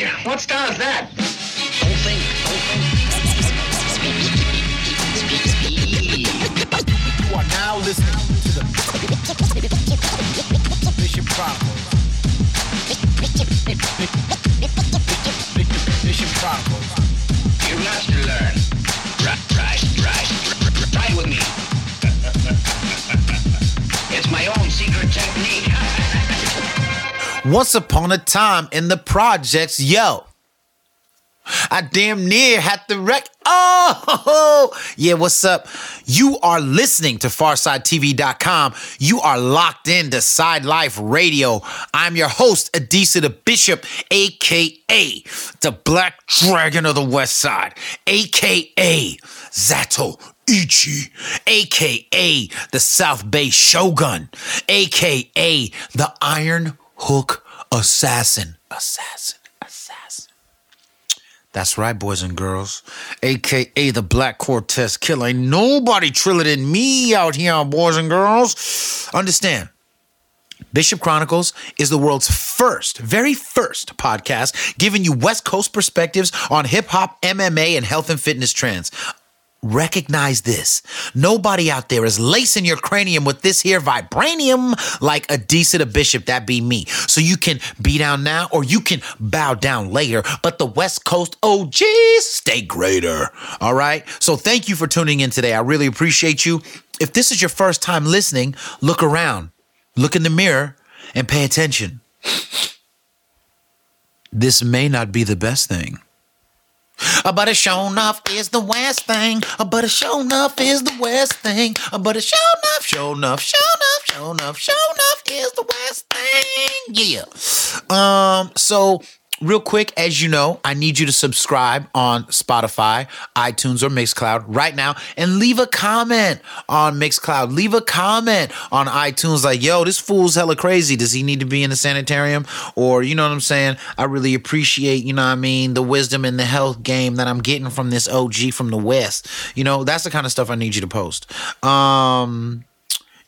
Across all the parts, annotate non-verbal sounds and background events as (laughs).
What style is that? Whole thing, whole thing. You are now listening to the Bishop Chronicles. Bishop Chronicles. You must learn. Right, right, right. Try with me. it's my own secret technique. (laughs) Once upon a time in the projects, yo. I damn near had to wreck. Oh, yeah, what's up? You are listening to FarsideTV.com. You are locked into Side Life Radio. I'm your host, Adisa the Bishop, aka the Black Dragon of the West Side, aka Zato Ichi, aka the South Bay Shogun, aka the Iron Hook Assassin. Assassin, assassin. That's right, boys and girls. AKA the Black Cortez Killer. Ain't nobody triller than me out here, boys and girls. Understand. Bishop Chronicles is the world's first, very first podcast giving you West Coast perspectives on hip hop, MMA, and health and fitness trends. Recognize this. Nobody out there is lacing your cranium with this here vibranium like Adisa the Bishop. That be me. So you can be down now or you can bow down later. But the West Coast OGs stay greater. All right. So thank you for tuning in today. I really appreciate you. If this is your first time listening, look around, look in the mirror, and pay attention. This may not be the best thing. But a show enough is the West thing. But a show enough is the West thing. But a show enough, show enough, show enough, show enough, show enough is the West thing. Yeah. Um. So real quick, as you know, I need you to subscribe on Spotify, iTunes, or Mixcloud right now, and leave a comment on Mixcloud. Leave a comment on iTunes, like, "Yo, this fool's hella crazy. Does he need to be in a sanitarium?" Or you know what I'm saying? I really appreciate, you know what I mean, the wisdom and the health game that I'm getting from this OG from the West. You know, that's the kind of stuff I need you to post. Um.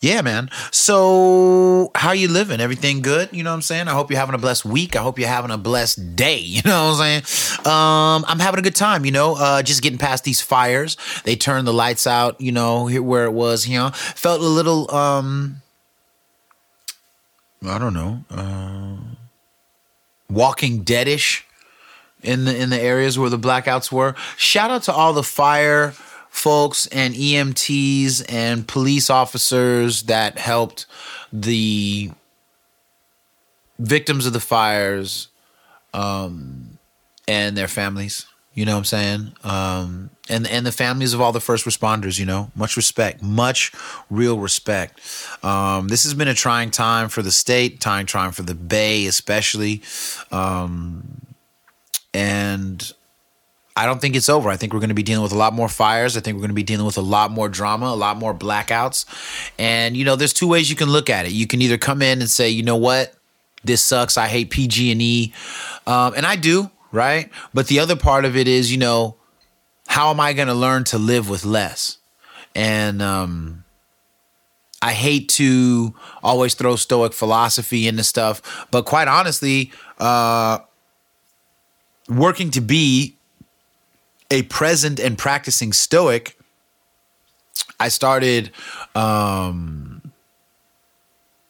Yeah, man. So, how you living? Everything good? You know what I'm saying? I hope you're having a blessed week. I hope you're having a blessed day. (laughs) You know what I'm saying? Um, I'm having a good time. You know, uh, just getting past these fires. They turned the lights out. You know, here where it was. You know, felt a little. Um, I don't know. Uh, Walking Deadish in the in the areas where the blackouts were. Shout out to all the fire folks and EMTs and police officers that helped the victims of the fires um, and their families. You know what I'm saying? Um, and and the families of all the first responders. You know, much respect, much real respect. Um, this has been a trying time for the state, trying time for the Bay, especially. Um, and I don't think it's over. I think we're going to be dealing with a lot more fires. I think we're going to be dealing with a lot more drama, a lot more blackouts. And you know, there's two ways you can look at it. You can either come in and say, you know what, this sucks. I hate PG and E, um, and I do, right? But the other part of it is, you know, how am I going to learn to live with less? And um, I hate to always throw Stoic philosophy into stuff, but quite honestly, uh, working to be a present and practicing stoic i started um,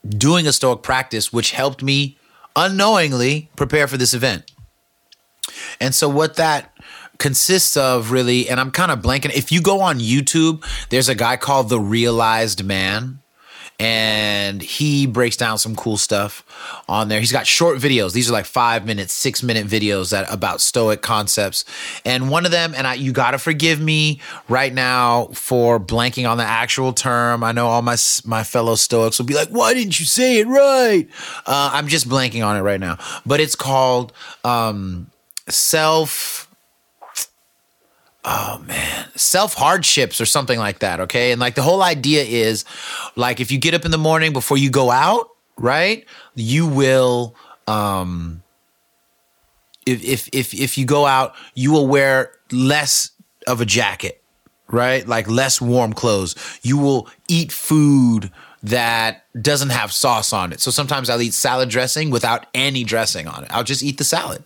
doing a stoic practice which helped me unknowingly prepare for this event. And so what that consists of really and i'm kind of blanking if you go on youtube there's a guy called the realized man and he breaks down some cool stuff on there. He's got short videos. These are like five minute, six minute videos that about Stoic concepts. And one of them, and I, you got to forgive me right now for blanking on the actual term. I know all my my fellow Stoics will be like, "Why didn't you say it right?" Uh, I'm just blanking on it right now. But it's called um, self oh man. Self hardships or something like that okay? And like the whole idea is like if you get up in the morning before you go out right you will um if if if if you go out you will wear less of a jacket right? Like less warm clothes. You will eat food that doesn't have sauce on it. So sometimes i'll eat salad dressing without any dressing on it. I'll just eat the salad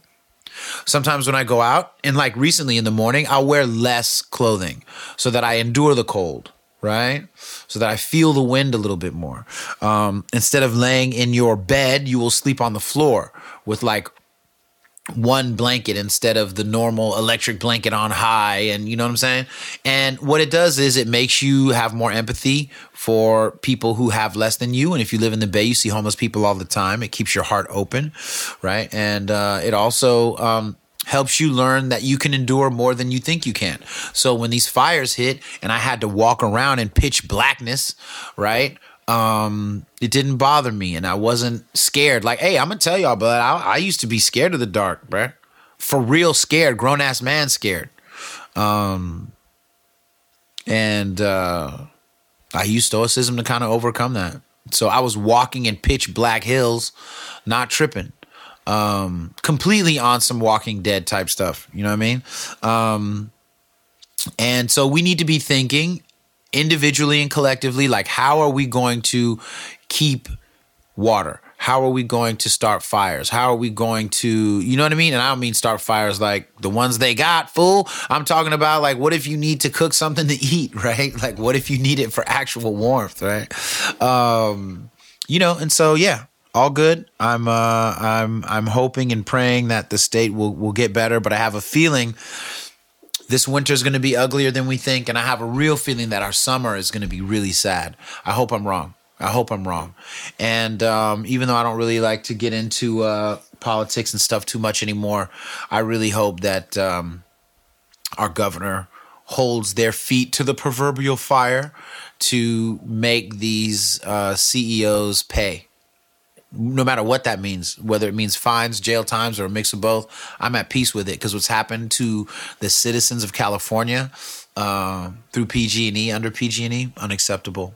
sometimes when I go out, and like recently in the morning, I'll wear less clothing so that I endure the cold, right? So that I feel the wind a little bit more. Um, instead of laying in your bed, you will sleep on the floor with like one blanket instead of the normal electric blanket on high and you know what I'm saying? And what it does is it makes you have more empathy for people who have less than you and if you live in the bay you see homeless people all the time. It keeps your heart open right? And uh, it also um, helps you learn that you can endure more than you think you can. So when these fires hit and i had to walk around in pitch blackness right um, it didn't bother me and I wasn't scared. Like, hey, I'm gonna tell y'all, but I, I used to be scared of the dark, bruh. For real scared, grown ass man scared. Um, and uh, I used stoicism to kind of overcome that. So I was walking in pitch black hills, not tripping. Um, completely on some Walking Dead type stuff. You know what I mean? Um, and so we need to be thinking individually and collectively like how are we going to keep water? How are we going to start fires? How are we going to you know what i mean? And i don't mean start fires like the ones they got fool. I'm talking about like what if you need to cook something to eat (laughs) right? Like what if you need it for actual warmth right? Um you know and so yeah all good. I'm uh i'm i'm hoping and praying that the state will will get better but i have a feeling this winter is going to be uglier than we think. And I have a real feeling that our summer is going to be really sad. I hope I'm wrong. I hope I'm wrong. And um, even though I don't really like to get into uh, politics and stuff too much anymore, I really hope that um, our governor holds their feet to the proverbial fire to make these uh, CEOs pay no matter what that means, whether it means fines, jail times, or a mix of both, I'm at peace with it because what's happened to the citizens of California uh, through PG&E, under PG&E, unacceptable.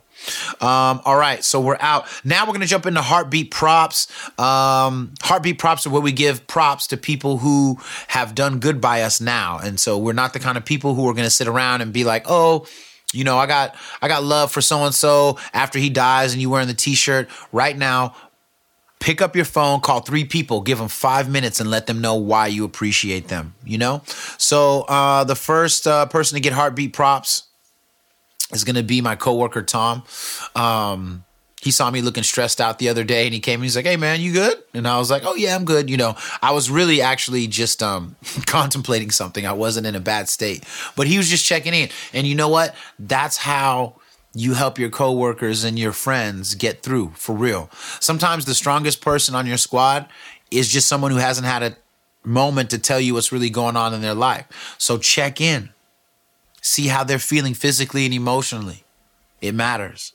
Um, all right, so we're out. Now we're gonna jump into heartbeat props. Um, heartbeat props are where we give props to people who have done good by us now, and so we're not the kind of people who are gonna sit around and be like, oh you know, I got I got love for so and so after he dies and you wearing the t-shirt. Right now, pick up your phone, call three people, give them five minutes, and let them know why you appreciate them. You know, so uh, the first uh, person to get heartbeat props is going to be my coworker Tom. Um, he saw me looking stressed out the other day, and he came. and He's like, "Hey, man, you good?" And I was like, "Oh yeah, I'm good." You know, I was really actually just um, (laughs) contemplating something. I wasn't in a bad state, but he was just checking in. And you know what? That's how you help your coworkers and your friends get through for real. Sometimes the strongest person on your squad is just someone who hasn't had a moment to tell you what's really going on in their life. So check in. See how they're feeling physically and emotionally. It matters.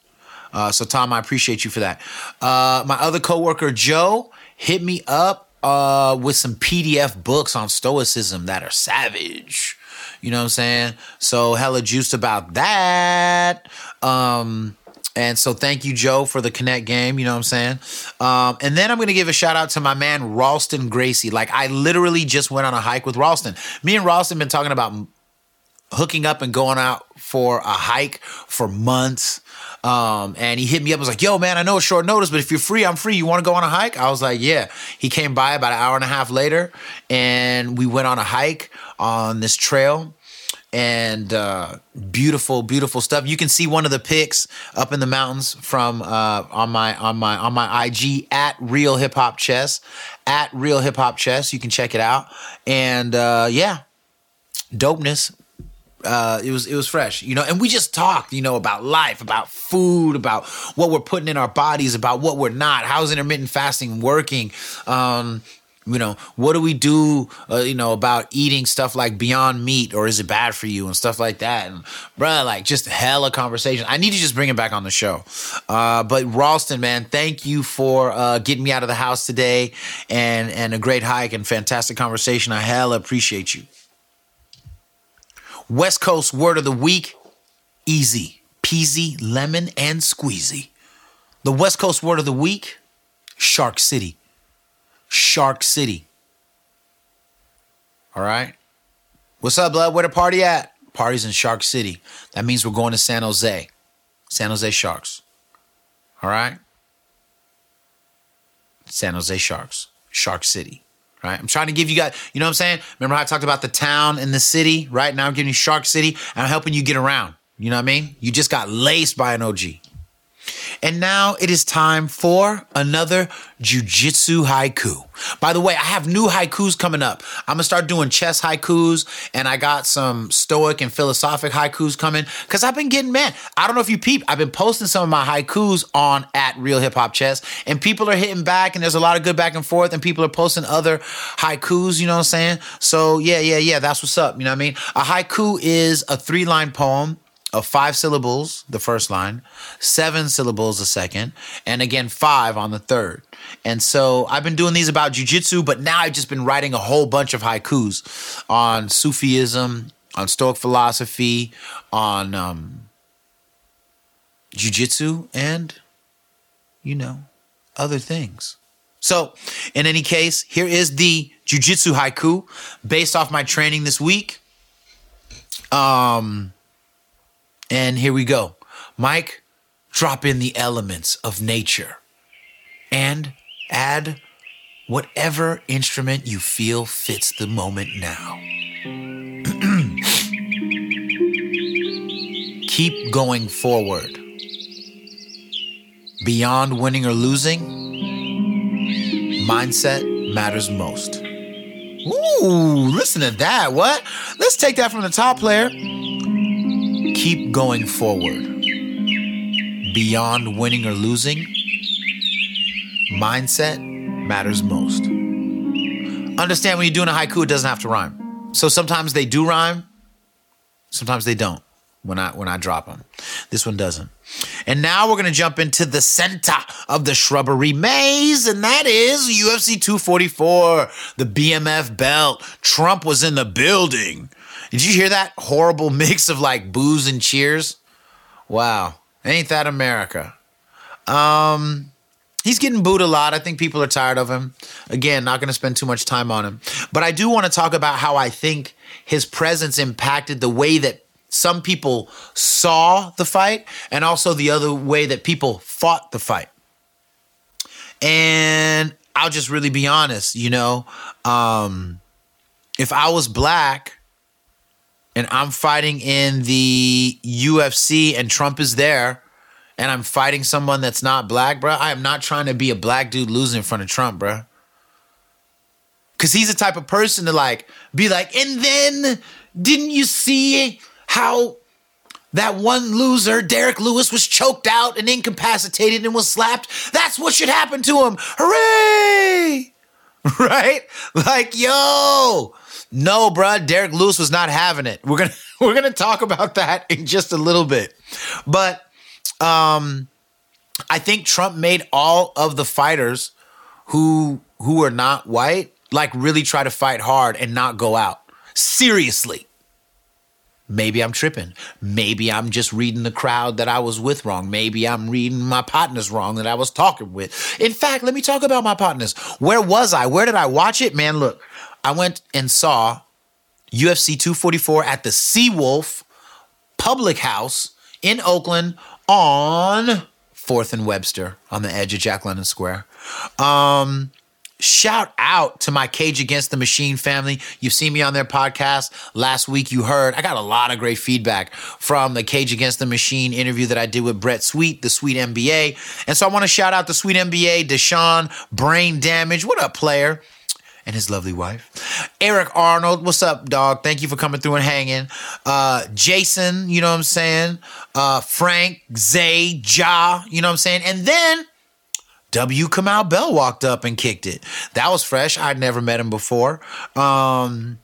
Uh, so Tom, I appreciate you for that. Uh, my other coworker Joe hit me up uh, with some PDF books on stoicism that are savage. You know what I'm saying? So hella juiced about that. Um, and so thank you, Joe, for the Connect game. You know what I'm saying? Um, and then I'm going to give a shout out to my man, Ralston Gracie. Like, I literally just went on a hike with Ralston. Me and Ralston been talking about hooking up and going out for a hike for months. Um, and he hit me up, was like, yo, man, I know it's short notice, but if you're free, I'm free. You want to go on a hike? I was like, yeah. He came by about an hour and a half later, and we went on a hike on this trail and uh, beautiful, beautiful stuff. You can see one of the pics up in the mountains from uh, on my on my on my IG at Real Hip Hop Chess at Real Hip Hop Chess. You can check it out, and uh, yeah, dopeness. Uh, it was it was fresh, you know, and we just talked, you know, about life, about food, about what we're putting in our bodies, about what we're not, how's intermittent fasting working, um, you know what do we do uh, you know about eating stuff like beyond meat or is it bad for you and stuff like that? And bruh like just hell hella conversation. I need to just bring it back on the show. Uh, but ralston man thank you for uh, getting me out of the house today and and a great hike and fantastic conversation. I hella appreciate you west coast word of the week easy peasy lemon and squeezy the west coast word of the week shark city Shark City. All right. What's up, blood? Where the party at? Party's in Shark City. That means we're going to San Jose. San Jose Sharks. All right. San Jose Sharks. Shark City. Right? I'm trying to give you guys, you know what I'm saying? Remember how I talked about the town and the city? Right now I'm giving you Shark City and I'm helping you get around. You know what I mean? You just got laced by an OG. And now it is time for another jujitsu haiku. By the way, I have new haikus coming up. I'm gonna start doing chess haikus, and I got some stoic and philosophic haikus coming because I've been getting man. I don't know if you peep. I've been posting some of my haikus on at Real Hip Hop Chess, and people are hitting back, and there's a lot of good back and forth, and people are posting other haikus. You know what I'm saying? So yeah, yeah, yeah. That's what's up. You know what I mean? A haiku is a three line poem of five syllables, the first line, seven syllables the second, and again, five on the third. And so I've been doing these about jujitsu, but now I've just been writing a whole bunch of haikus on Sufism, on Stoic philosophy, on um, jujitsu, and, you know, other things. So, in any case, here is the jujitsu haiku based off my training this week. Um, and here we go. Mike, drop in the elements of nature and add whatever instrument you feel fits the moment now. (clears throat) Keep going forward. Beyond winning or losing, mindset matters most. Ooh, listen to that. What? Let's take that from the top player keep going forward. Beyond winning or losing, mindset matters most. Understand when you're doing a haiku, it doesn't have to rhyme. So sometimes they do rhyme, sometimes they don't when I when I drop them. This one doesn't. And now we're gonna jump into the center of the shrubbery maze, and that is UFC 244, the BMF belt. Trump was in the building. Did you hear that horrible (laughs) mix of like boos and cheers? Wow. Ain't that America? Um he's getting booed a lot. I think people are tired of him. Again, not going to spend too much time on him. But I do want to talk about how I think his presence impacted the way that some people saw the fight and also the other way that people fought the fight. And I'll just really be honest, you know, um if I was black and I'm fighting in the UFC and Trump is there and I'm fighting someone that's not black, bro, I am not trying to be a black dude losing in front of Trump, bro. Cause he's the type of person to like be like, and then didn't you see how that one loser, Derrick Lewis, was choked out and incapacitated and was slapped? That's what should happen to him. Hooray! (laughs) Right? Like, yo, no, bruh, Derrick Lewis was not having it. We're gonna (laughs) we're gonna talk about that in just a little bit. But um I think Trump made all of the fighters who who are not white like really try to fight hard and not go out. Seriously. Maybe I'm tripping. Maybe I'm just reading the crowd that I was with wrong. Maybe I'm reading my partners wrong that I was talking with. In fact, let me talk about my partners. Where was I? Where did I watch it? Man, look, I went and saw UFC 244 at the Seawolf Public House in Oakland on 4th and Webster on the edge of Jack London Square. Um, shout out to my Cage Against the Machine family. You've seen me on their podcast. Last week you heard, I got a lot of great feedback from the Cage Against the Machine interview that I did with Brett Sweet, the Sweet MBA. And so I want to shout out the Sweet MBA, Deshaun Brain Damage. What up, player? And his lovely wife. Eric Arnold, what's up, dog? Thank you for coming through and hanging. Uh, Jason, you know what I'm saying? Uh, Frank, Zay, Ja, you know what I'm saying? And then W. Kamau Bell walked up and kicked it. That was fresh. I'd never met him before. Um,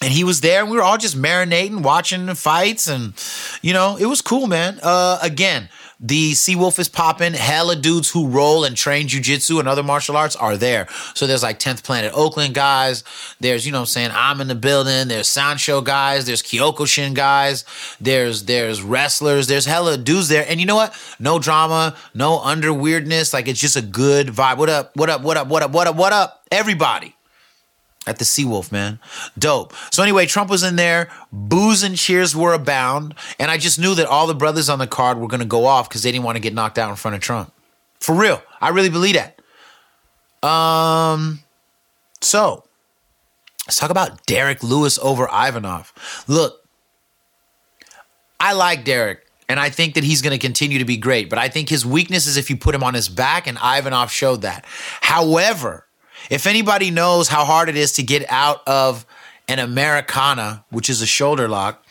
and he was there and we were all just marinating, watching the fights, and you know, it was cool, man. Uh, again, the Seawolf is popping. Hella dudes who roll and train jujitsu and other martial arts are there. So there's like 10th Planet Oakland guys. There's, you know I'm saying, I'm in the building. There's Sancho guys. There's Kyokushin guys. There's there's wrestlers. There's hella dudes there. And you know what? No drama, no under weirdness. Like it's just a good vibe. What up? What up? What up? What up? What up? What up? Everybody at the Seawolf, man. Dope. So anyway, Trump was in there. Booze and cheers were abound, and I just knew that all the brothers on the card were going to go off because they didn't want to get knocked out in front of Trump. For real, I really believe that. Um, So let's talk about Derrick Lewis over Ivanov. Look, I like Derrick. And I think that he's going to continue to be great. But I think his weakness is if you put him on his back, and Ivanov showed that. However, if anybody knows how hard it is to get out of an Americana, which is a shoulder lock,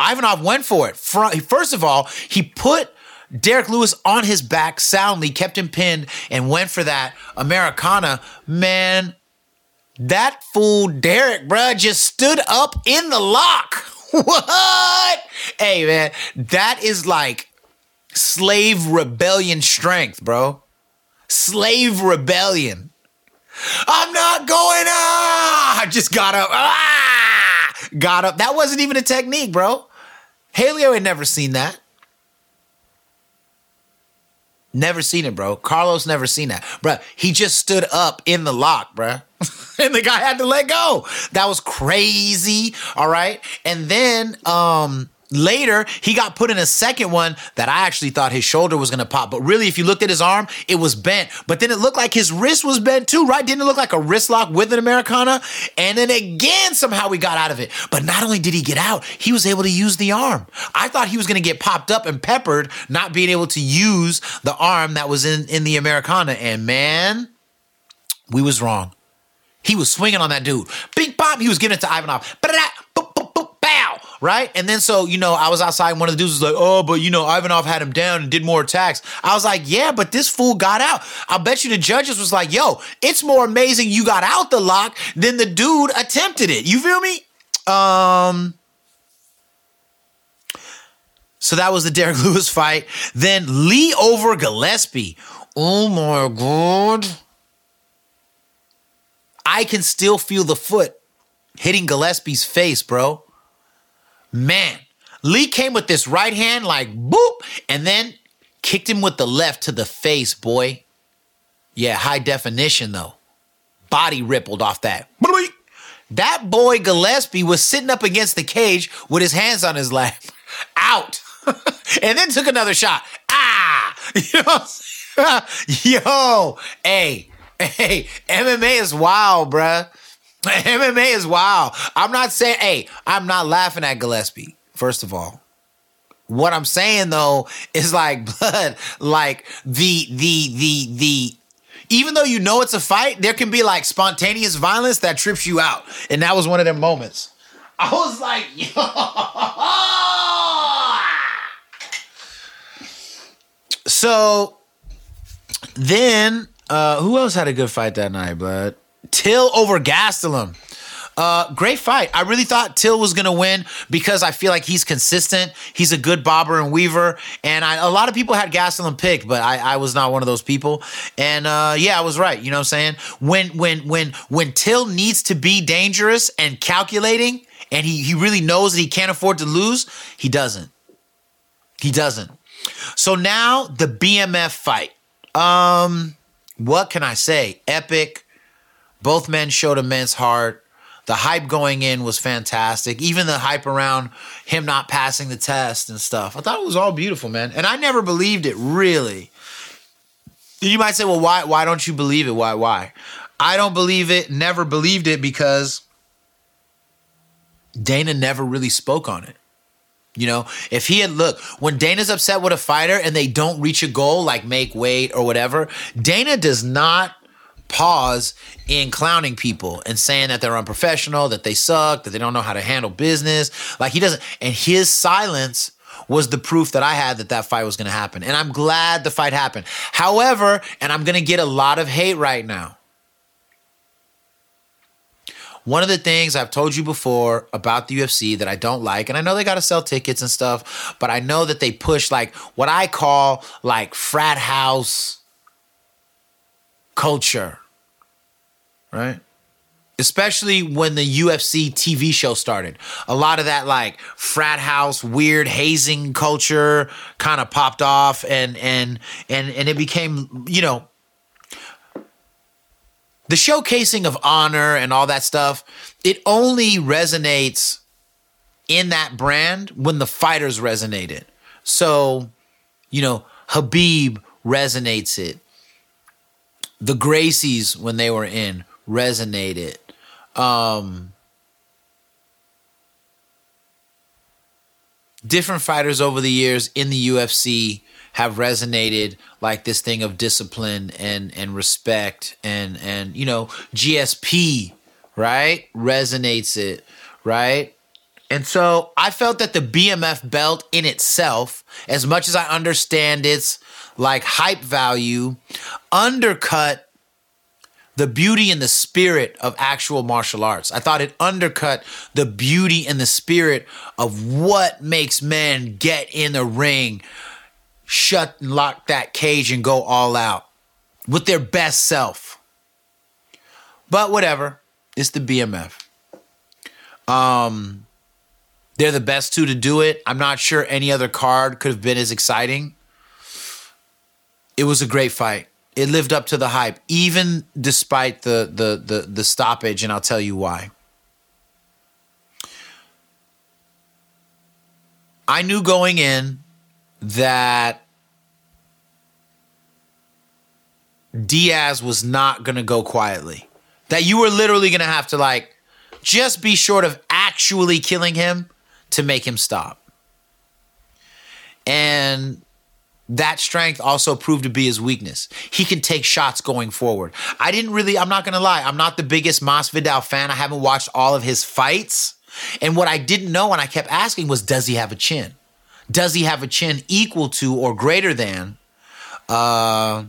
Ivanov went for it. First of all, he put Derrick Lewis on his back soundly, kept him pinned, and went for that Americana. Man, that fool Derrick, bruh, just stood up in the lock. (laughs) What? Hey, man, that is like slave rebellion strength, bro. Slave rebellion. I'm not going ah! I just got up. Ah! Got up. That wasn't even a technique, bro. Helio had never seen that. Never seen it, bro. Carlos never seen that. Bro, he just stood up in the lock, bro. (laughs) and the guy had to let go. That was crazy. All right. And then um later he got put in a second one that I actually thought his shoulder was gonna pop. But really, if you looked at his arm, it was bent. But then it looked like his wrist was bent too, right? Didn't it look like a wrist lock with an Americana? And then again, somehow we got out of it. But not only did he get out, he was able to use the arm. I thought he was gonna get popped up and peppered, not being able to use the arm that was in, in the Americana. And man, we was wrong. He was swinging on that dude. Big pop, he was giving it to Ivanov. Right? And then so, you know, I was outside and one of the dudes was like, oh, but you know, Ivanov had him down and did more attacks. I was like, yeah, but this fool got out. I bet you the judges was like, yo, it's more amazing you got out the lock than the dude attempted it. You feel me? Um, so that was the (laughs) Derrick Lewis fight. Then Lee over Gillespie. Oh my god. I can still feel the foot hitting Gillespie's face, bro. Man, Lee came with this right hand like boop, and then kicked him with the left to the face, boy. Yeah, high definition though. Body rippled off that. That boy Gillespie was sitting up against the cage with his hands on his lap. (laughs) Out. (laughs) and then took another shot. Ah! (laughs) You know? Yo, hey, hey, MMA is wild, bruh. (laughs) MMA is wild. I'm not saying, hey, I'm not laughing at Gillespie, first of all. What I'm saying though is like, (laughs) blood, like the the the the even though you know it's a fight, there can be like spontaneous violence that trips you out. And that was one of them moments. I was like, (laughs) yo. So then uh who else had a good fight that night, blood? Till over Gastelum. Uh, great fight. I really thought Till was gonna win because I feel like he's consistent. He's a good bobber and weaver, and I, a lot of people had Gastelum picked, but I, I was not one of those people. And uh, yeah, I was right. You know what I'm saying? When when when when Till needs to be dangerous and calculating, and he he really knows that he can't afford to lose, he doesn't. He doesn't. So now the BMF fight. Um, what can I say? Epic. Both men showed immense heart. The hype going in was fantastic. Even the hype around him not passing the test and stuff. I thought it was all beautiful, man. And I never believed it, really. You might say, well, why why don't you believe it? Why why? I don't believe it, never believed it because Dana never really spoke on it. You know, if he had look, when Dana's upset with a fighter and they don't reach a goal like make weight or whatever, Dana does not pause in clowning people and saying that they're unprofessional, that they suck, that they don't know how to handle business. Like he doesn't, and his silence was the proof that I had that that fight was going to happen. And I'm glad the fight happened. However, and I'm going to get a lot of hate right now. One of the things I've told you before about the UFC that I don't like, and I know they got to sell tickets and stuff, but I know that they push like what I call like frat house culture, right? Especially when the UFC TV show started. A lot of that like frat house weird hazing culture kind of popped off and and and and it became, you know, the showcasing of honor and all that stuff, it only resonates in that brand when the fighters resonate it. So, you know, Khabib resonates it. The Gracies, when they were in, resonated. um different fighters over the years in the UFC have resonated like this thing of discipline and and respect and and you know GSP right resonates it right and so I felt that the BMF belt in itself as much as I understand its like hype value undercut the beauty and the spirit of actual martial arts. I thought it undercut the beauty and the spirit of what makes men get in the ring, shut and lock that cage and go all out with their best self. But whatever, it's the BMF. Um they're the best two to do it. I'm not sure any other card could have been as exciting. It was a great fight it lived up to the hype, even despite the the the, the stoppage, and I'll tell you why. I knew going in that Diaz was not going to go quietly. That you were literally going to have to like just be short of actually killing him to make him stop. And that strength also proved to be his weakness. He can take shots going forward. I didn't really, I'm not to lie, I'm not the biggest Masvidal fan. I haven't watched all of his fights. And what I didn't know and I kept asking was, does he have a chin? Does he have a chin equal to or greater than uh,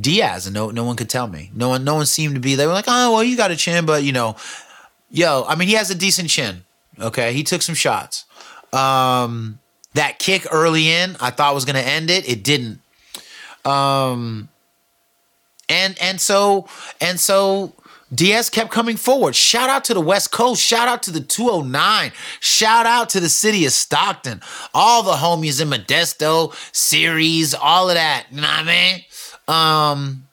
Diaz? And no, no one could tell me. No one, no one seemed to be. They were like, oh, well, you got a chin, but you know, yo, I mean, he has a decent chin. Okay, he took some shots. Um, that kick early in, I thought was going to end it. It didn't. Um, and and so and so Diaz kept coming forward. Shout out to the West Coast. Shout out to the 209. Shout out to the city of Stockton. All the homies in Modesto, Ceres, all of that. You know what I mean? Um,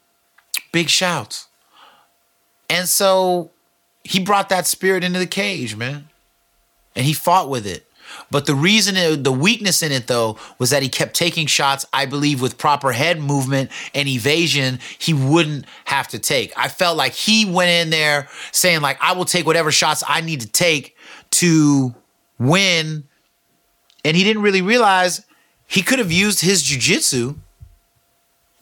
big shouts. And so he brought that spirit into the cage, man. And he fought with it. But the reason, it, the weakness in it though, was that he kept taking shots. I believe with proper head movement and evasion, he wouldn't have to take. I felt like he went in there saying like, "I will take whatever shots I need to take to win," and he didn't really realize he could have used his jujitsu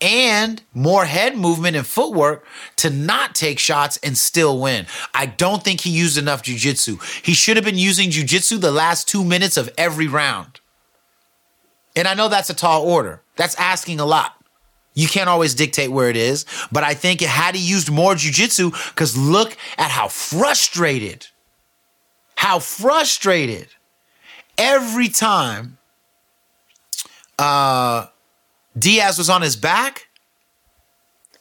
and more head movement and footwork to not take shots and still win. I don't think he used enough jujitsu. He should have been using jujitsu the last two minutes of every round. And I know that's a tall order. That's asking a lot. You can't always dictate where it is, but I think had he used more jujitsu, because look at how frustrated, how frustrated every time uh Diaz was on his back,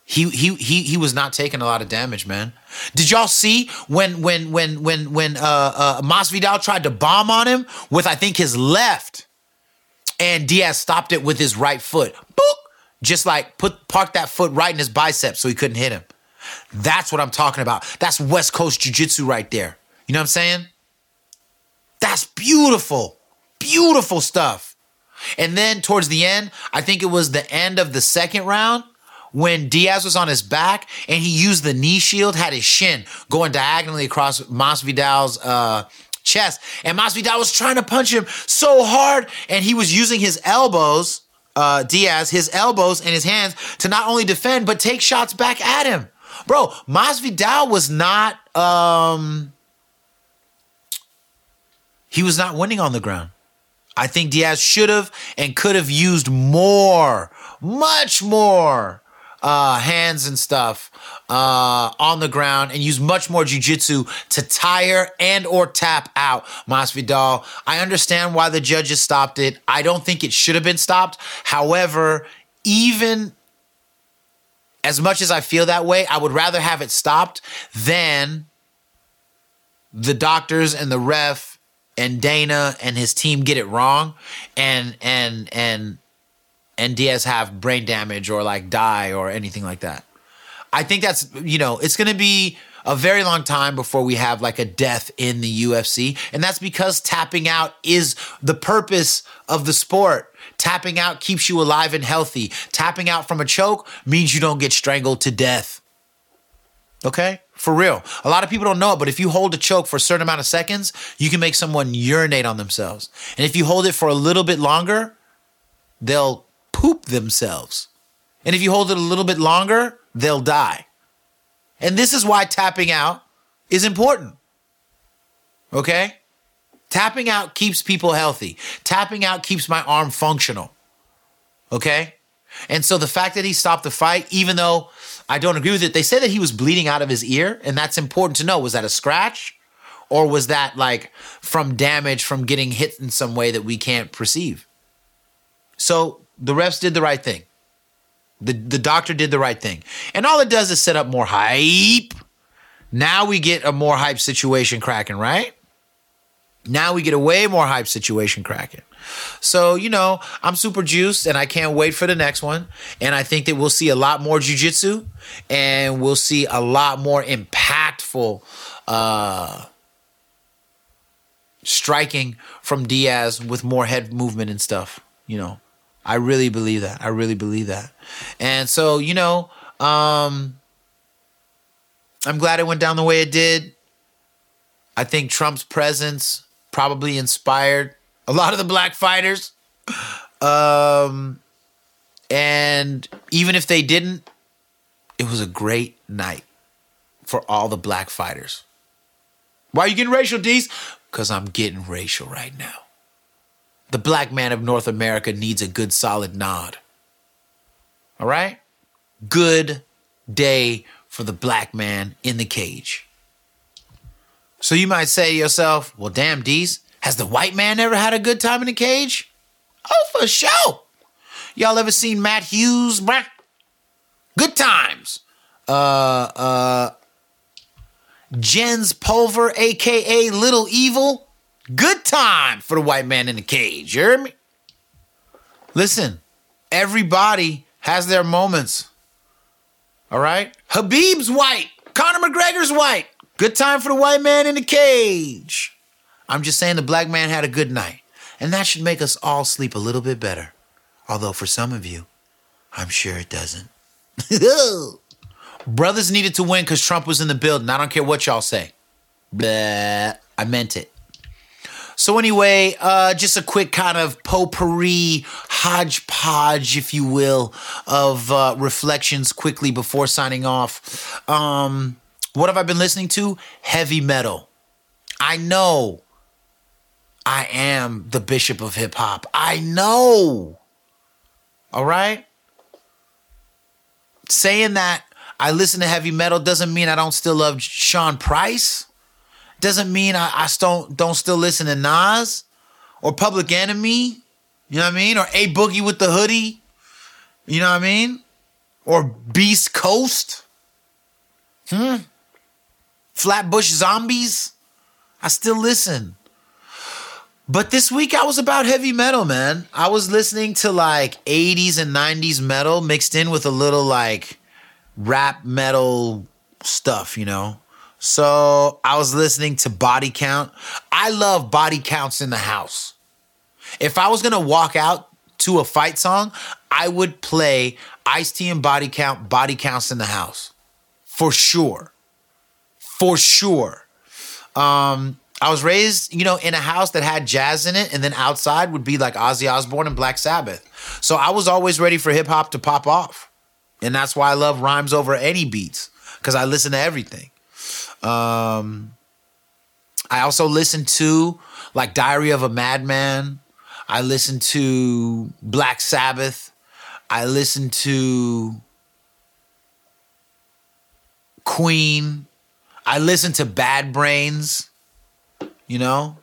he he he he was not taking a lot of damage, man. Did y'all see when when when when when uh uh Masvidal tried to bomb on him with I think his left, and Diaz stopped it with his right foot. Boop! Just like put park that foot right in his bicep so he couldn't hit him. That's what I'm talking about. That's West Coast Jiu-Jitsu right there. You know what I'm saying? That's beautiful. Beautiful stuff. And then towards the end, I think it was the end of the second round when Diaz was on his back and he used the knee shield, had his shin going diagonally across Masvidal's uh, chest. And Masvidal was trying to punch him so hard and he was using his elbows, uh, Diaz, his elbows and his hands to not only defend, but take shots back at him. Bro, Masvidal was not, um, he was not winning on the ground. I think Diaz should have and could have used more, much more uh, hands and stuff uh, on the ground and use much more jujitsu to tire and or tap out Masvidal. I understand why the judges stopped it. I don't think it should have been stopped. However, even as much as I feel that way, I would rather have it stopped than the doctors and the ref and Dana and his team get it wrong and and and and Diaz have brain damage or like die or anything like that. I think that's you know, it's going to be a very long time before we have like a death in the UFC and that's because tapping out is the purpose of the sport. Tapping out keeps you alive and healthy. Tapping out from a choke means you don't get strangled to death. Okay? For real. A lot of people don't know it, but if you hold a choke for a certain amount of seconds, you can make someone urinate on themselves. And if you hold it for a little bit longer, they'll poop themselves. And if you hold it a little bit longer, they'll die. And this is why tapping out is important. Okay? Tapping out keeps people healthy. Tapping out keeps my arm functional. Okay? And so the fact that he stopped the fight, even though I don't agree with it, they say that he was bleeding out of his ear, and that's important to know. Was that a scratch? Or was that like from damage from getting hit in some way that we can't perceive? So the refs did the right thing. The, the doctor did the right thing. And all it does is set up more hype. Now we get a more hype situation cracking, right? Now we get a way more hype situation cracking. So, you know, I'm super juiced and I can't wait for the next one. And I think that we'll see a lot more jujitsu and we'll see a lot more impactful uh striking from Diaz with more head movement and stuff, you know. I really believe that. I really believe that. And so, you know, um I'm glad it went down the way it did. I think Trump's presence probably inspired a lot of the black fighters. Um, and even if they didn't, it was a great night for all the black fighters. Why are you getting racial, D's? Because I'm getting racial right now. The black man of North America needs a good solid nod. All right? Good day for the black man in the cage. So you might say to yourself, well, damn, D's, has the white man ever had a good time in the cage? Oh, for sure. Y'all ever seen Matt Hughes? Good times. Uh, uh, Jens Pulver, aka Little Evil. Good time for the white man in the cage. You hear me? Listen, everybody has their moments. All right? Khabib's white. Conor McGregor's white. Good time for the white man in the cage. I'm just saying the black man had a good night. And that should make us all sleep a little bit better. Although for some of you, I'm sure it doesn't. (laughs) Brothers needed to win because Trump was in the building. I don't care what y'all say. I meant it. So anyway, uh, just a quick kind of potpourri, hodgepodge, if you will, of uh, reflections quickly before signing off. Um, what have I been listening to? Heavy metal. I know I am the bishop of hip hop. I know. All right? Saying that I listen to heavy metal doesn't mean I don't still love Sean Price. Doesn't mean I, I don't don't still listen to Nas or Public Enemy. You know what I mean? Or A Boogie with the hoodie. You know what I mean? Or Beast Coast. Hmm. Flatbush Zombies. I still listen. But this week I was about heavy metal, man. I was listening to like 80s and 90s metal mixed in with a little like rap metal stuff, you know? So I was listening to Body Count. I love Body Counts in the house. If I was gonna walk out to a fight song, I would play Ice T and Body Count, Body Counts in the house. For sure. For sure. Um, I was raised, you know, in a house that had jazz in it, and then outside would be like Ozzy Osbourne and Black Sabbath. So I was always ready for hip hop to pop off. And that's why I love rhymes over any beats, because I listen to everything. Um, I also listen to like Diary of a Madman. I listen to Black Sabbath. I listen to Queen. I listen to Bad Brains. You know,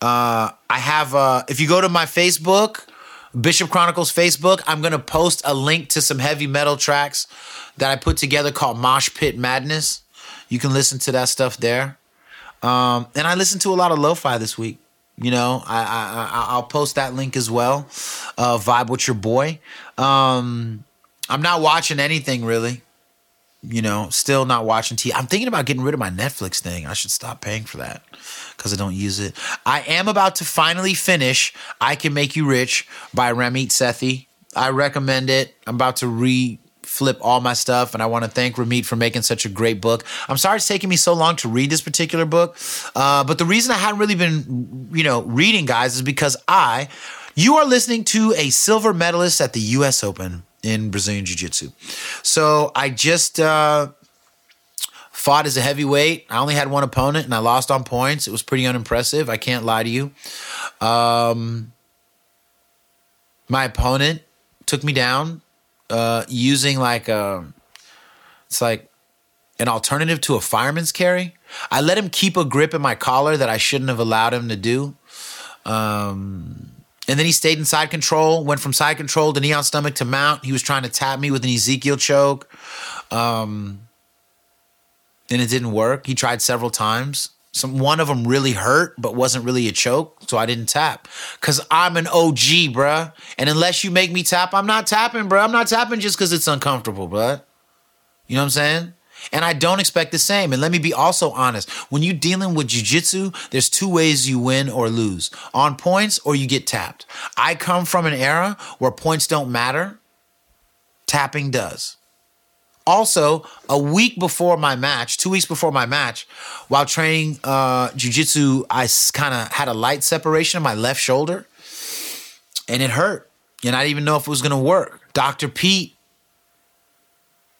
uh, I have. Uh, if you go to my Facebook, Bishop Chronicles Facebook, I'm gonna post a link to some heavy metal tracks that I put together called Mosh Pit Madness. You can listen to that stuff there. Um, and I listened to a lot of lo-fi this week. You know, I, I, I I'll post that link as well. Uh, Vibe with your boy. Um, I'm not watching anything really. You know, still not watching TV. I'm thinking about getting rid of my Netflix thing. I should stop paying for that because I don't use it. I am about to finally finish I Can Make You Rich by Ramit Sethi. I recommend it. I'm about to re flip all my stuff. And I want to thank Ramit for making such a great book. I'm sorry it's taking me so long to read this particular book. Uh, but the reason I hadn't really been, you know, reading, guys, is because I, you are listening to a silver medalist at the U.S. Open in Brazilian Jiu Jitsu. So I just, uh, fought as a heavyweight. I only had one opponent and I lost on points. It was pretty unimpressive. I can't lie to you. Um, my opponent took me down uh, using like a, it's like an alternative to a fireman's carry. I let him keep a grip in my collar that I shouldn't have allowed him to do. Um, and then he stayed in side control, went from side control to knee on stomach to mount. He was trying to tap me with an Ezekiel choke. Um, and it didn't work. He tried several times. Some one of them really hurt, but wasn't really a choke, so I didn't tap. Cause I'm an OG, bruh. And unless you make me tap, I'm not tapping, bruh. I'm not tapping just because it's uncomfortable, bruh. You know what I'm saying? And I don't expect the same. And let me be also honest. When you're dealing with jujitsu, there's two ways you win or lose on points or you get tapped. I come from an era where points don't matter, tapping does. Also, a week before my match, two weeks before my match, while training uh, jujitsu, I kind of had a light separation in my left shoulder and it hurt. And I didn't even know if it was going to work. Dr. Pete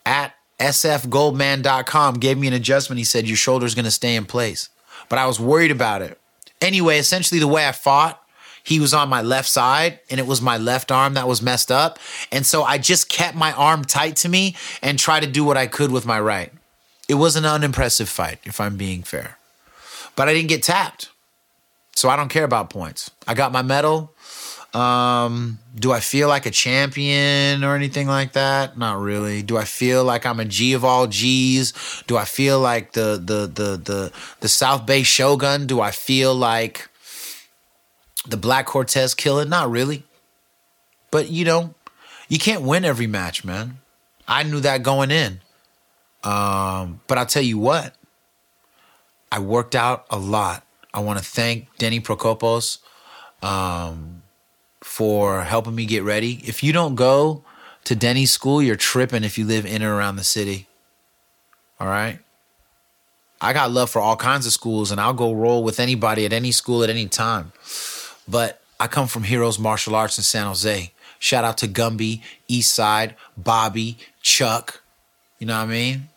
at sfgoldman.com gave me an adjustment. He said, Your shoulder's going to stay in place. But I was worried about it. Anyway, essentially, the way I fought, he was on my left side and it was my left arm that was messed up. And so I just kept my arm tight to me and tried to do what I could with my right. It was an unimpressive fight, if I'm being fair. But I didn't get tapped. So I don't care about points. I got my medal. Um, do I feel like a champion or anything like that? Not really. Do I feel like I'm a G of all G's? Do I feel like the the the the the South Bay Shogun? Do I feel like the Black Cortez killer? Not really. But you know, you can't win every match, man. I knew that going in. Um, but I'll tell you what, I worked out a lot. I want to thank Denny Prokopos um, for helping me get ready. If you don't go to Denny's school, you're tripping if you live in or around the city. All right? I got love for all kinds of schools, and I'll go roll with anybody at any school at any time. But I come from Heroes Martial Arts in San Jose. Shout out to Gumby, Eastside, Bobby, Chuck. You know what I mean?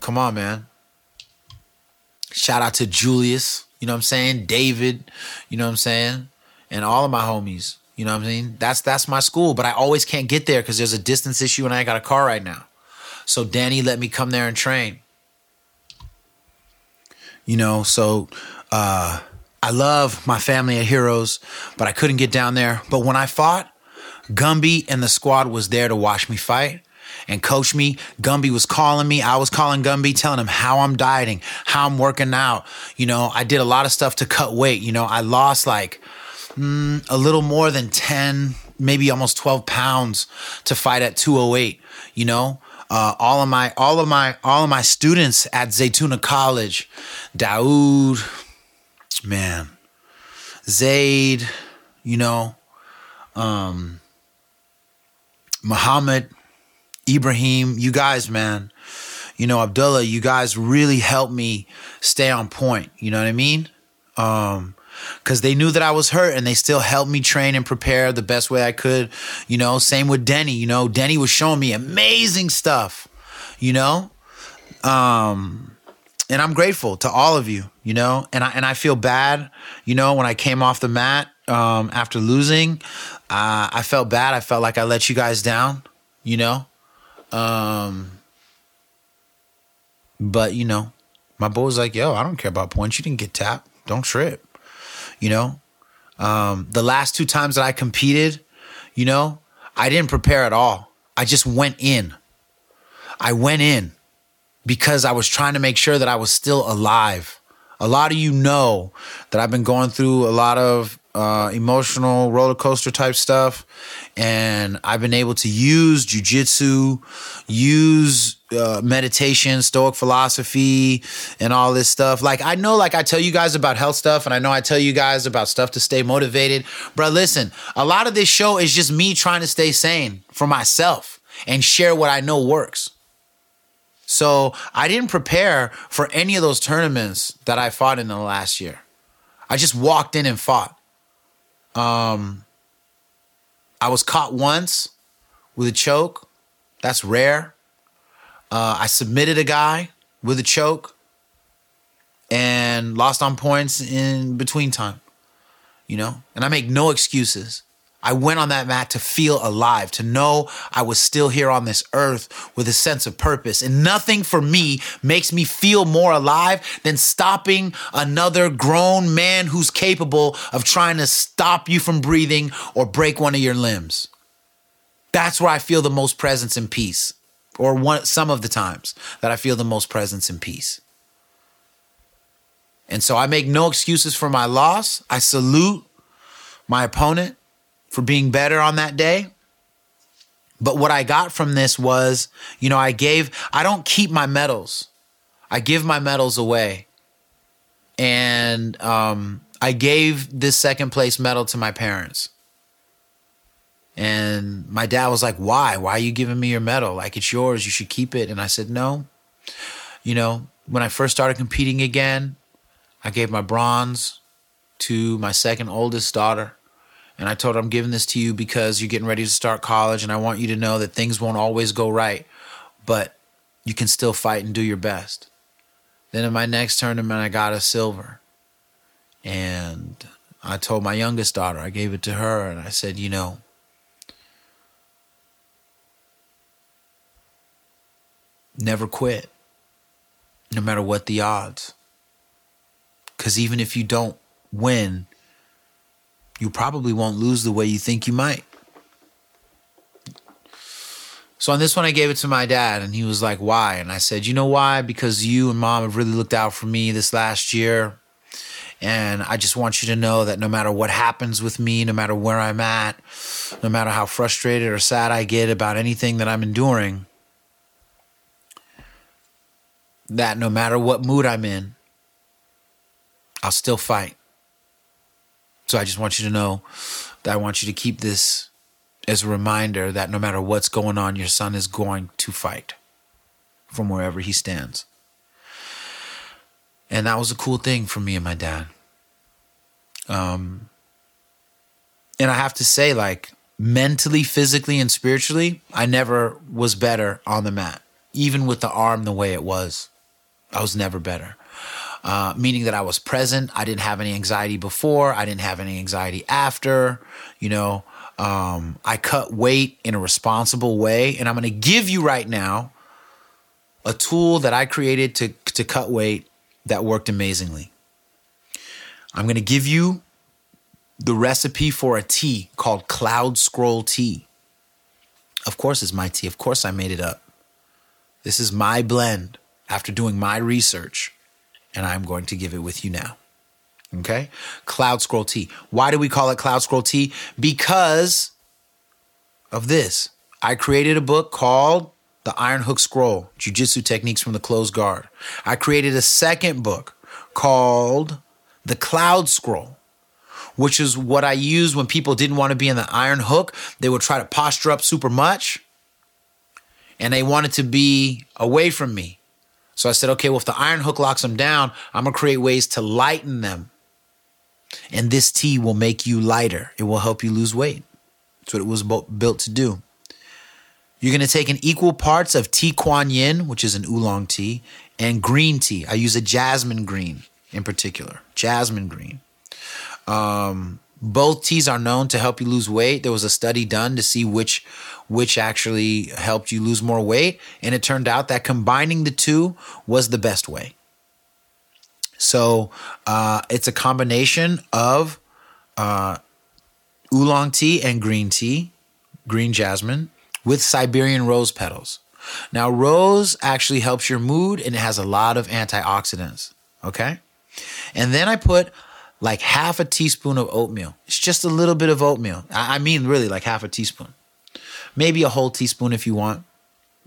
Come on, man. Shout out to Julius. You know what I'm saying? David. You know what I'm saying? And all of my homies. You know what I mean? That's that's my school, but I always can't get there because there's a distance issue and I ain't got a car right now. So Danny let me come there and train. You know, so uh I love my family at Heroes, but I couldn't get down there. But when I fought, Gumby and the squad was there to watch me fight and coach me. Gumby was calling me. I was calling Gumby, telling him how I'm dieting, how I'm working out. You know, I did a lot of stuff to cut weight. You know, I lost like mm, a little more than 10, maybe almost 12 pounds to fight at 208. You know, uh, all of my all of my all of my students at Zaytuna College, Daoud, man, Zaid, you know, um, Muhammad, Ibrahim, you guys, man, you know, Abdullah, you guys really helped me stay on point. You know what I mean? Um, because they knew that I was hurt and they still helped me train and prepare the best way I could. You know, same with Denny. You know, Denny was showing me amazing stuff, you know? Um, and I'm grateful to all of you, you know, and I and I feel bad, you know, when I came off the mat um, after losing, uh, I felt bad. I felt like I let you guys down, you know. Um, but you know, my boy was like, "Yo, I don't care about points. You didn't get tapped. Don't trip." You know, um, the last two times that I competed, you know, I didn't prepare at all. I just went in. I went in because I was trying to make sure that I was still alive. A lot of you know that I've been going through a lot of uh, emotional roller coaster type stuff, and I've been able to use jujitsu, use uh, meditation, Stoic philosophy, and all this stuff. Like I know, like I tell you guys about health stuff, and I know I tell you guys about stuff to stay motivated. Bro, listen, a lot of this show is just me trying to stay sane for myself. and share what I know works. So I didn't prepare for any of those tournaments that I fought in the last year. I just walked in and fought. Um, I was caught once with a choke. That's rare. Uh, I submitted a guy with a choke and lost on points in between time. You know, and I make no excuses. I went on that mat to feel alive, to know I was still here on this earth with a sense of purpose. And nothing for me makes me feel more alive than stopping another grown man who's capable of trying to stop you from breathing or break one of your limbs. That's where I feel the most presence and peace, or one, some of the times that I feel the most presence and peace. And so I make no excuses for my loss. I salute my opponent for being better on that day. But what I got from this was, you know, I gave, I don't keep my medals, I give my medals away. And um, I gave this second place medal to my parents. And my dad was like, Why? Why are you giving me your medal? Like, it's yours. You should keep it. And I said, No. You know, when I first started competing again, I gave my bronze to my second oldest daughter. And I told her, I'm giving this to you because you're getting ready to start college. And I want you to know that things won't always go right, but you can still fight and do your best. Then in my next tournament, I got a silver. And I told my youngest daughter, I gave it to her, and I said, You know, never quit, no matter what the odds. Because even if you don't win, you probably won't lose the way you think you might. So on this one, I gave it to my dad, and he was like, Why? And I said, You know why? Because you and mom have really looked out for me this last year. And I just want you to know that no matter what happens with me, no matter where I'm at, no matter how frustrated or sad I get about anything that I'm enduring, that no matter what mood I'm in, I'll still fight. So I just want you to know that I want you to keep this as a reminder that no matter what's going on, your son is going to fight from wherever he stands. And that was a cool thing for me and my dad. Um, and I have to say, like, mentally, physically, and spiritually, I never was better on the mat, even with the arm the way it was. I was never better. Uh, meaning that I was present. I didn't have any anxiety before. I didn't have any anxiety after. You know, um, I cut weight in a responsible way. And I'm going to give you right now a tool that I created to, to cut weight that worked amazingly. I'm going to give you the recipe for a tea called Cloud Scroll Tea. Of course, it's my tea. Of course, I made it up. This is my blend after doing my research, and I'm going to give it with you now. Okay? Cloud Scroll Tea. Why do we call it Cloud Scroll Tea? Because of this. I created a book called The Iron Hook Scroll Jiu Jitsu Techniques from the Closed Guard. I created a second book called The Cloud Scroll, which is what I used when people didn't want to be in the iron hook. They would try to posture up super much and they wanted to be away from me. So I said, okay, well, if the iron hook locks them down, I'm going to create ways to lighten them. And this tea will make you lighter. It will help you lose weight. That's what it was built to do. You're going to take an equal parts of Ti Kuan Yin, which is an oolong tea, and green tea. I use a jasmine green in particular, jasmine green. Um, both teas are known to help you lose weight. There was a study done to see which which actually helped you lose more weight, and it turned out that combining the two was the best way. So uh, it's a combination of uh, oolong tea and green tea, green jasmine, with Siberian rose petals. Now, rose actually helps your mood and it has a lot of antioxidants. Okay. And then I put like half a teaspoon of oatmeal. It's just a little bit of oatmeal. I mean, really, like half a teaspoon. Maybe a whole teaspoon if you want.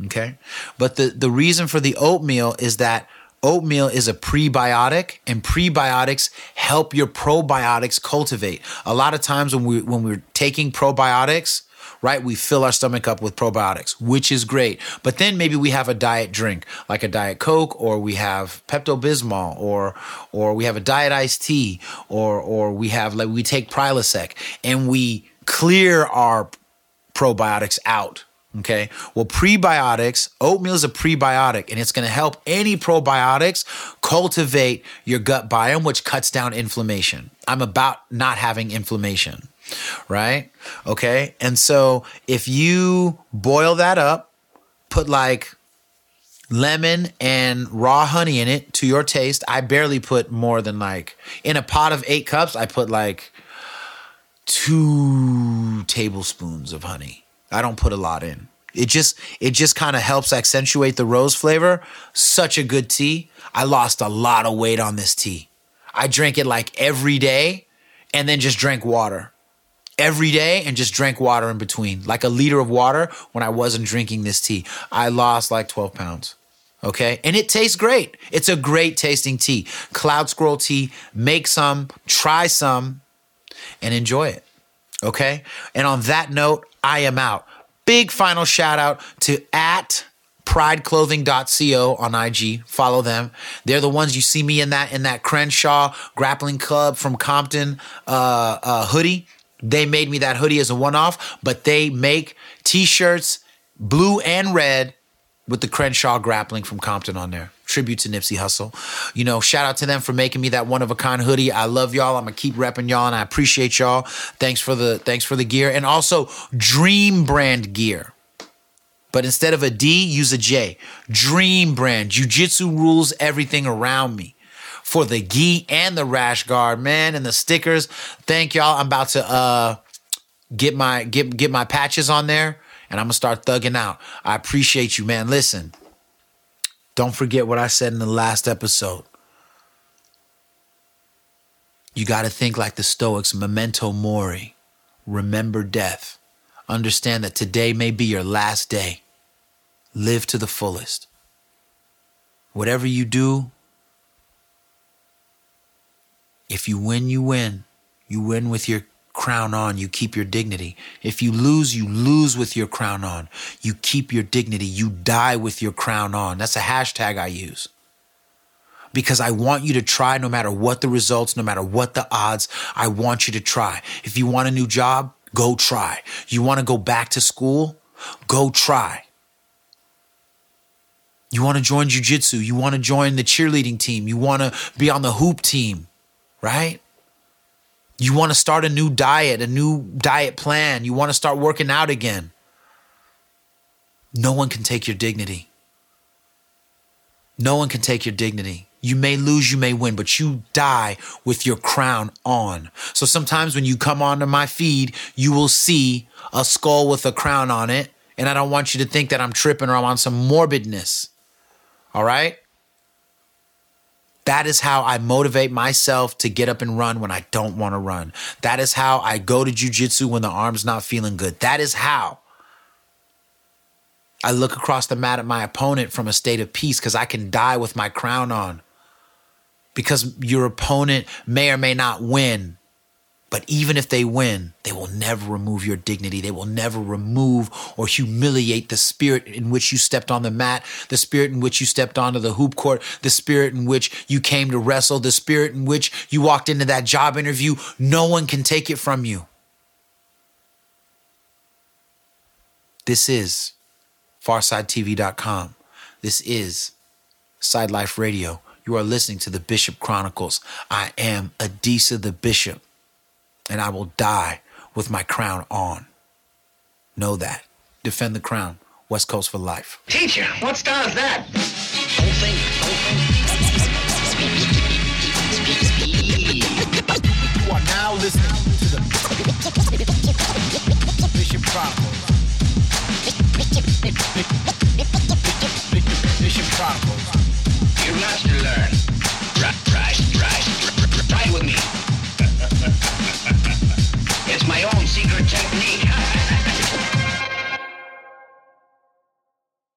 Okay. But the, the reason for the oatmeal is that oatmeal is a prebiotic and prebiotics help your probiotics cultivate. A lot of times when we when we're taking probiotics, right? We fill our stomach up with probiotics, which is great. But then maybe we have a diet drink, like a diet Coke, or we have Pepto Bismol, or or we have a diet iced tea, or or we have like we take Prilosec, and we clear our probiotics out. Okay. Well, prebiotics, oatmeal is a prebiotic and it's going to help any probiotics cultivate your gut biome, which cuts down inflammation. I'm about not having inflammation, right? Okay. And so if you boil that up, put like lemon and raw honey in it to your taste. I barely put more than like in a pot of eight cups, I put like two tablespoons of honey. I don't put a lot in. It just it just kind of helps accentuate the rose flavor. Such a good tea. I lost a lot of weight on this tea. I drank it like every day and then just drank water. Every day and just drank water in between, like a liter of water when I wasn't drinking this tea. I lost like 12 pounds. Okay. And it tastes great. It's a great tasting tea. Cloud Scroll tea. Make some, try some, and enjoy it. Okay. And on that note, I am out. Big final shout out to at prideclothing.co on IG. Follow them. They're the ones you see me in that in that Crenshaw grappling club from Compton uh, uh, hoodie. They made me that hoodie as a one off, but they make t-shirts blue and red with the Crenshaw grappling from Compton on there. Tribute to Nipsey Hussle. You know, shout out to them for making me that one of a kind hoodie. I love y'all. I'm gonna keep repping y'all and I appreciate y'all. Thanks for the thanks for the gear. And also Dream Brand gear. But instead of a D, use a J. Dream Brand. Jiu-Jitsu rules everything around me. For the gi and the rash guard, man, and the stickers. Thank y'all. I'm about to uh get my get get my patches on there and I'm gonna start thugging out. I appreciate you, man. Listen, don't forget what I said in the last episode. You got to think like the Stoics, memento mori. Remember death. Understand that today may be your last day. Live to the fullest. Whatever you do, if you win, you win. You win with your crown on, you keep your dignity. If you lose, you lose with your crown on. You keep your dignity. You die with your crown on. That's a hashtag I use. Because I want you to try no matter what the results, no matter what the odds. I want you to try. If you want a new job, go try. You want to go back to school? Go try. You want to join jujitsu? You want to join the cheerleading team? You want to be on the hoop team, right? You want to start a new diet, a new diet plan. You want to start working out again. No one can take your dignity. No one can take your dignity. You may lose, you may win, but you die with your crown on. So sometimes when you come onto my feed, you will see a skull with a crown on it. And I don't want you to think that I'm tripping or I'm on some morbidness. All right? That is how I motivate myself to get up and run when I don't want to run. That is how I go to jujitsu when the arm's not feeling good. That is how I look across the mat at my opponent from a state of peace because I can die with my crown on. Because your opponent may or may not win, but even if they win, they will never remove your dignity. They will never remove or humiliate the spirit in which you stepped on the mat, the spirit in which you stepped onto the hoop court, the spirit in which you came to wrestle, the spirit in which you walked into that job interview. No one can take it from you. This is FarsideTV.com. This is Side Life Radio. You are listening to the Bishop Chronicles. I am Adisa the Bishop and I will die with my crown on. Know that. Defend the crown. West Coast for life. Teacher, what star is that? To the Bishop Chronicles. It's my own secret technique.